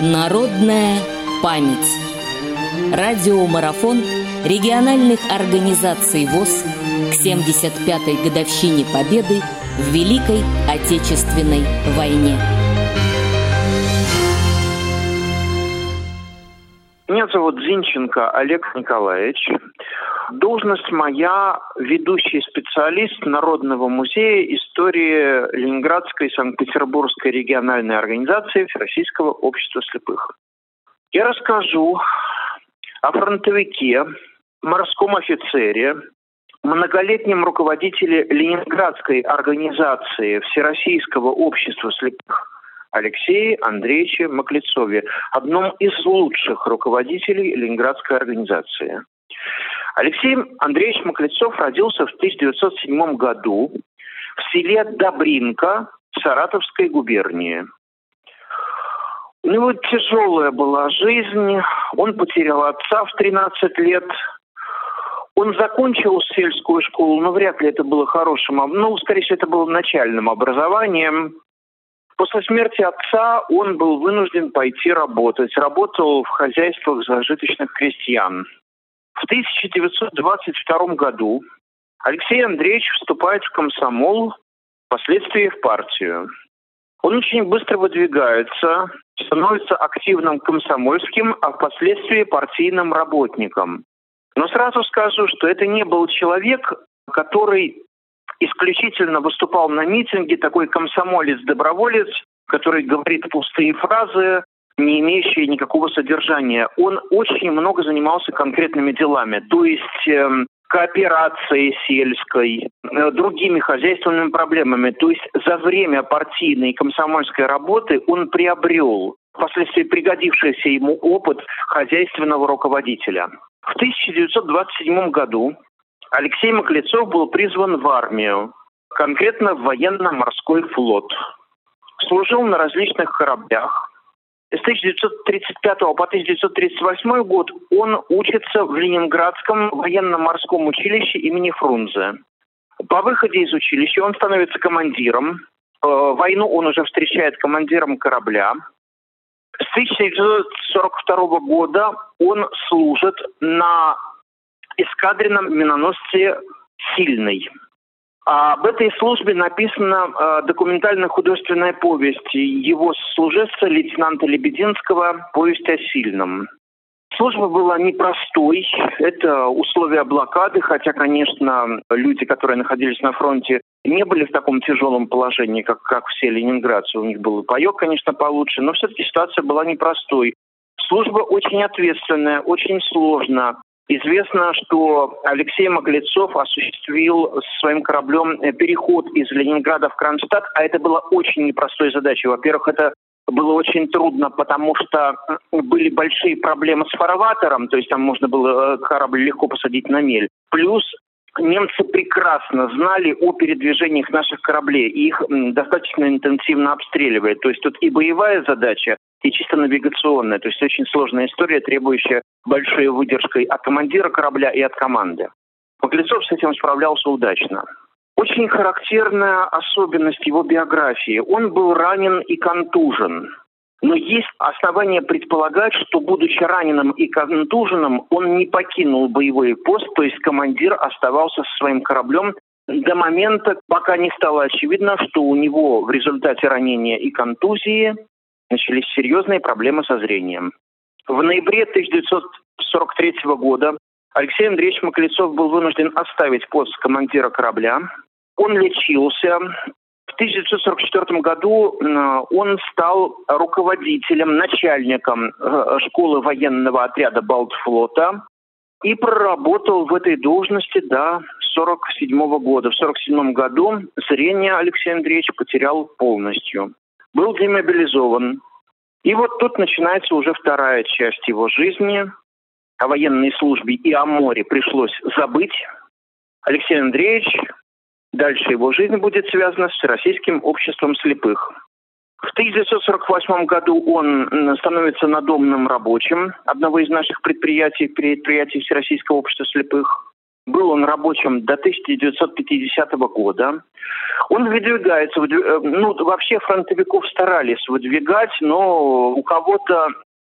Народная память. Радиомарафон региональных организаций ВОЗ к 75-й годовщине Победы в Великой Отечественной войне. Меня зовут Зинченко Олег Николаевич. Должность моя – ведущий специалист Народного музея истории Ленинградской и Санкт-Петербургской региональной организации Всероссийского общества слепых. Я расскажу о фронтовике, морском офицере, многолетнем руководителе Ленинградской организации Всероссийского общества слепых Алексее Андреевиче Маклецове, одном из лучших руководителей Ленинградской организации. Алексей Андреевич Маклецов родился в 1907 году в селе Добринка Саратовской губернии. У него тяжелая была жизнь, он потерял отца в 13 лет, он закончил сельскую школу, но вряд ли это было хорошим, ну, скорее всего, это было начальным образованием. После смерти отца он был вынужден пойти работать. Работал в хозяйствах зажиточных крестьян. В 1922 году Алексей Андреевич вступает в комсомол, впоследствии в партию. Он очень быстро выдвигается, становится активным комсомольским, а впоследствии партийным работником. Но сразу скажу, что это не был человек, который исключительно выступал на митинге, такой комсомолец-доброволец, который говорит пустые фразы, не имеющие никакого содержания. Он очень много занимался конкретными делами, то есть э, кооперацией сельской, э, другими хозяйственными проблемами. То есть за время партийной и комсомольской работы он приобрел впоследствии пригодившийся ему опыт хозяйственного руководителя. В 1927 году Алексей Маклецов был призван в армию, конкретно в военно-морской флот. Служил на различных кораблях, с 1935 по 1938 год он учится в Ленинградском военно-морском училище имени Фрунзе. По выходе из училища он становится командиром. Э, войну он уже встречает командиром корабля. С 1942 года он служит на эскадренном миноносце «Сильный». Об этой службе написана э, документально-художественная повесть его служебца лейтенанта Лебединского «Повесть о сильном». Служба была непростой. Это условия блокады, хотя, конечно, люди, которые находились на фронте, не были в таком тяжелом положении, как, как все ленинградцы. У них был паек, конечно, получше, но все-таки ситуация была непростой. Служба очень ответственная, очень сложная. Известно, что Алексей Маглецов осуществил своим кораблем э, переход из Ленинграда в Кронштадт, а это была очень непростой задачей. Во-первых, это было очень трудно, потому что были большие проблемы с фарватером, то есть там можно было э, корабль легко посадить на мель. Плюс немцы прекрасно знали о передвижениях наших кораблей, их достаточно интенсивно обстреливают. То есть тут и боевая задача, и чисто навигационная. То есть очень сложная история, требующая большой выдержкой от командира корабля и от команды. Маклецов с этим справлялся удачно. Очень характерная особенность его биографии. Он был ранен и контужен. Но есть основания предполагать, что, будучи раненым и контуженным, он не покинул боевой пост, то есть командир оставался со своим кораблем до момента, пока не стало очевидно, что у него в результате ранения и контузии начались серьезные проблемы со зрением. В ноябре 1943 года Алексей Андреевич Маклецов был вынужден оставить пост командира корабля. Он лечился. В 1944 году он стал руководителем, начальником э, школы военного отряда Балтфлота и проработал в этой должности до 1947 года. В 1947 году зрение Алексей Андреевич потерял полностью. Был демобилизован. И вот тут начинается уже вторая часть его жизни. О военной службе и о море пришлось забыть. Алексей Андреевич, дальше его жизнь будет связана с Российским обществом слепых. В 1948 году он становится надомным рабочим одного из наших предприятий, предприятий Всероссийского общества слепых. Был он рабочим до 1950 года. Он выдвигается, э, ну, вообще фронтовиков старались выдвигать, но у кого-то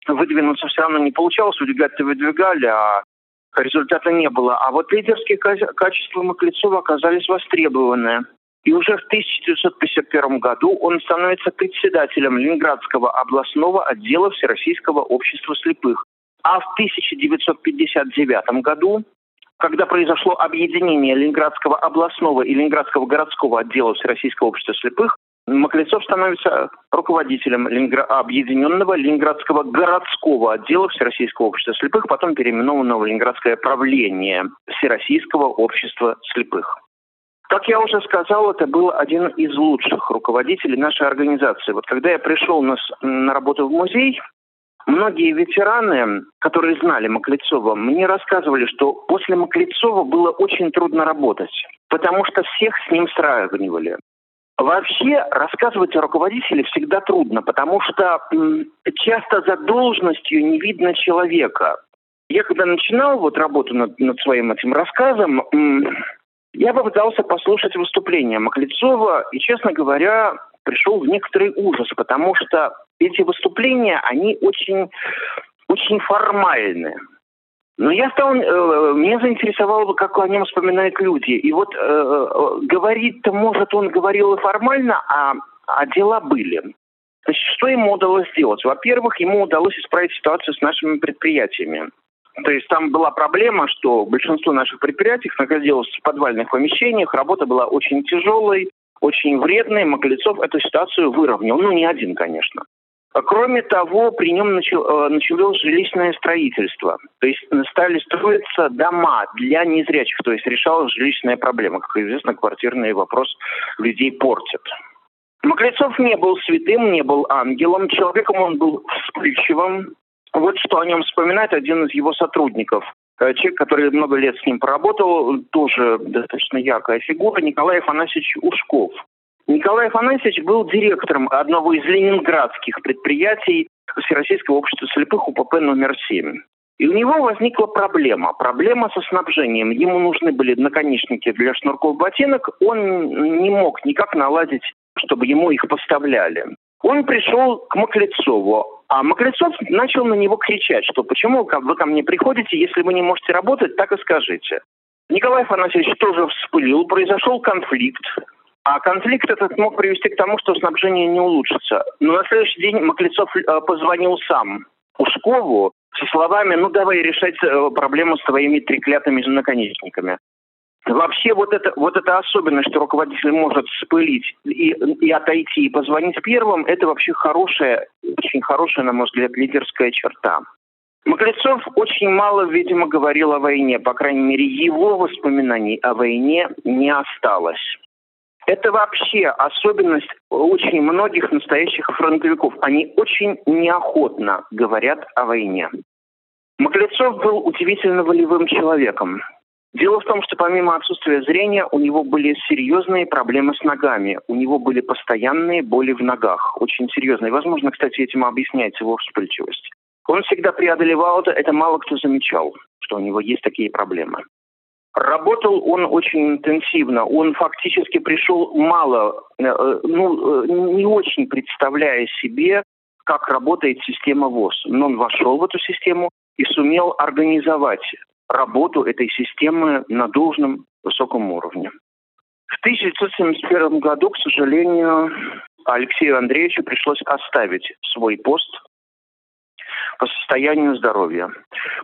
выдвинуться все равно не получалось, выдвигать-то выдвигали, а результата не было. А вот лидерские качества Маклецова оказались востребованы. И уже в 1951 году он становится председателем Ленинградского областного отдела Всероссийского общества слепых. А в 1959 году, когда произошло объединение Ленинградского областного и Ленинградского городского отдела Всероссийского общества слепых, Маклецов становится руководителем Ленингра... объединенного Ленинградского городского отдела Всероссийского общества слепых, потом переименованного в Ленинградское правление Всероссийского общества слепых. Как я уже сказал, это был один из лучших руководителей нашей организации. Вот когда я пришел на, на работу в музей, многие ветераны, которые знали Маклецова, мне рассказывали, что после Маклецова было очень трудно работать, потому что всех с ним сравнивали. Вообще рассказывать о руководителе всегда трудно, потому что часто за должностью не видно человека. Я когда начинал вот работу над, над своим этим рассказом, я попытался послушать выступление Маклецова и, честно говоря, пришел в некоторый ужас, потому что эти выступления, они очень, очень формальны. Но я стал, э, меня заинтересовало, как о нем вспоминают люди. И вот э, э говорить-то, может, он говорил и формально, а, а дела были. Значит, что ему удалось сделать? Во-первых, ему удалось исправить ситуацию с нашими предприятиями. То есть там была проблема, что большинство наших предприятий находилось в подвальных помещениях, работа была очень тяжелой, очень вредной. Маклецов эту ситуацию выровнял. Ну, не один, конечно. Кроме того, при нем э, началось жилищное строительство. То есть стали строиться дома для незрячих. То есть решалась жилищная проблема. Как известно, квартирный вопрос людей портит. Маклецов не был святым, не был ангелом. Человеком он был вспыльчивым, вот что о нем вспоминает один из его сотрудников. Э, человек, который много лет с ним проработал, тоже достаточно яркая фигура, Николай Афанасьевич Ушков. Николай Афанасьевич был директором одного из ленинградских предприятий Всероссийского общества слепых УПП номер 7. И у него возникла проблема. Проблема со снабжением. Ему нужны были наконечники для шнурков ботинок. Он не мог никак наладить, чтобы ему их поставляли. Он пришел к Маклецову, а Маклецов начал на него кричать, что почему вы ко мне приходите, если вы не можете работать, так и скажите. Николай Афанасьевич тоже вспылил, произошел конфликт. А конфликт этот мог привести к тому, что снабжение не улучшится. Но на следующий день Маклецов э, позвонил сам Ушкову со словами «Ну давай решать э, проблему с твоими треклятыми наконечниками». Вообще вот это, вот это особенность, что руководитель может спылить и, и отойти, и позвонить первым, это вообще хорошая, очень хорошая, на мой взгляд, лидерская черта. Маклецов очень мало, видимо, говорил о войне. По крайней мере, его воспоминаний о войне не осталось. Это вообще особенность очень многих настоящих фронтовиков. Они очень неохотно говорят о войне. Маклецов был удивительно волевым человеком. Дело в том, что помимо отсутствия зрения у него были серьезные проблемы с ногами. У него были постоянные боли в ногах, очень серьезные. Возможно, кстати, этим объясняется его вспыльчивость. Он всегда преодолевал это, это мало кто замечал, что у него есть такие проблемы. Работал он очень интенсивно. Он фактически пришел мало, э, э, ну, э, не очень представляя себе, как работает система ВОЗ. Но он вошел в эту систему и сумел организовать работу этой системы на должном высоком уровне. В 1971 году, к сожалению, Алексею Андреевичу пришлось оставить свой пост по состоянию здоровья.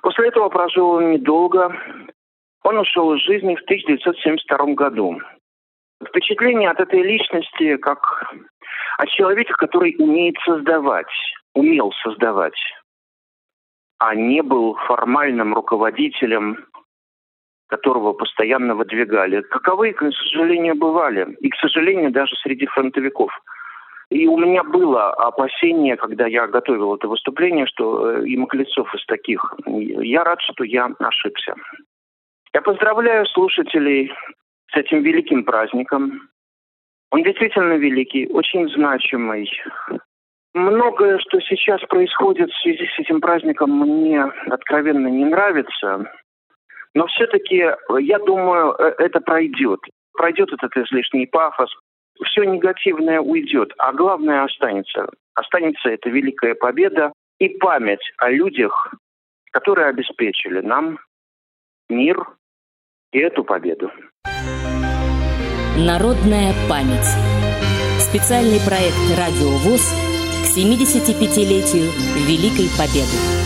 После этого прожил он недолго. Он ушел из жизни в 1972 году. Впечатление от этой личности как от человека, который умеет создавать, умел создавать а не был формальным руководителем, которого постоянно выдвигали. Каковы, к сожалению, бывали. И, к сожалению, даже среди фронтовиков. И у меня было опасение, когда я готовил это выступление, что э, и Маклецов из таких. Я рад, что я ошибся. Я поздравляю слушателей с этим великим праздником. Он действительно великий, очень значимый, Многое, что сейчас происходит в связи с этим праздником, мне откровенно не нравится. Но все-таки, я думаю, э, это пройдет. Пройдет этот излишний пафос, все негативное уйдет, а главное останется. Останется эта великая победа и память о людях, которые обеспечили нам мир эту победу. Народная память. Специальный проект «Радио ВОЗ» к 75-летию Великой Победы.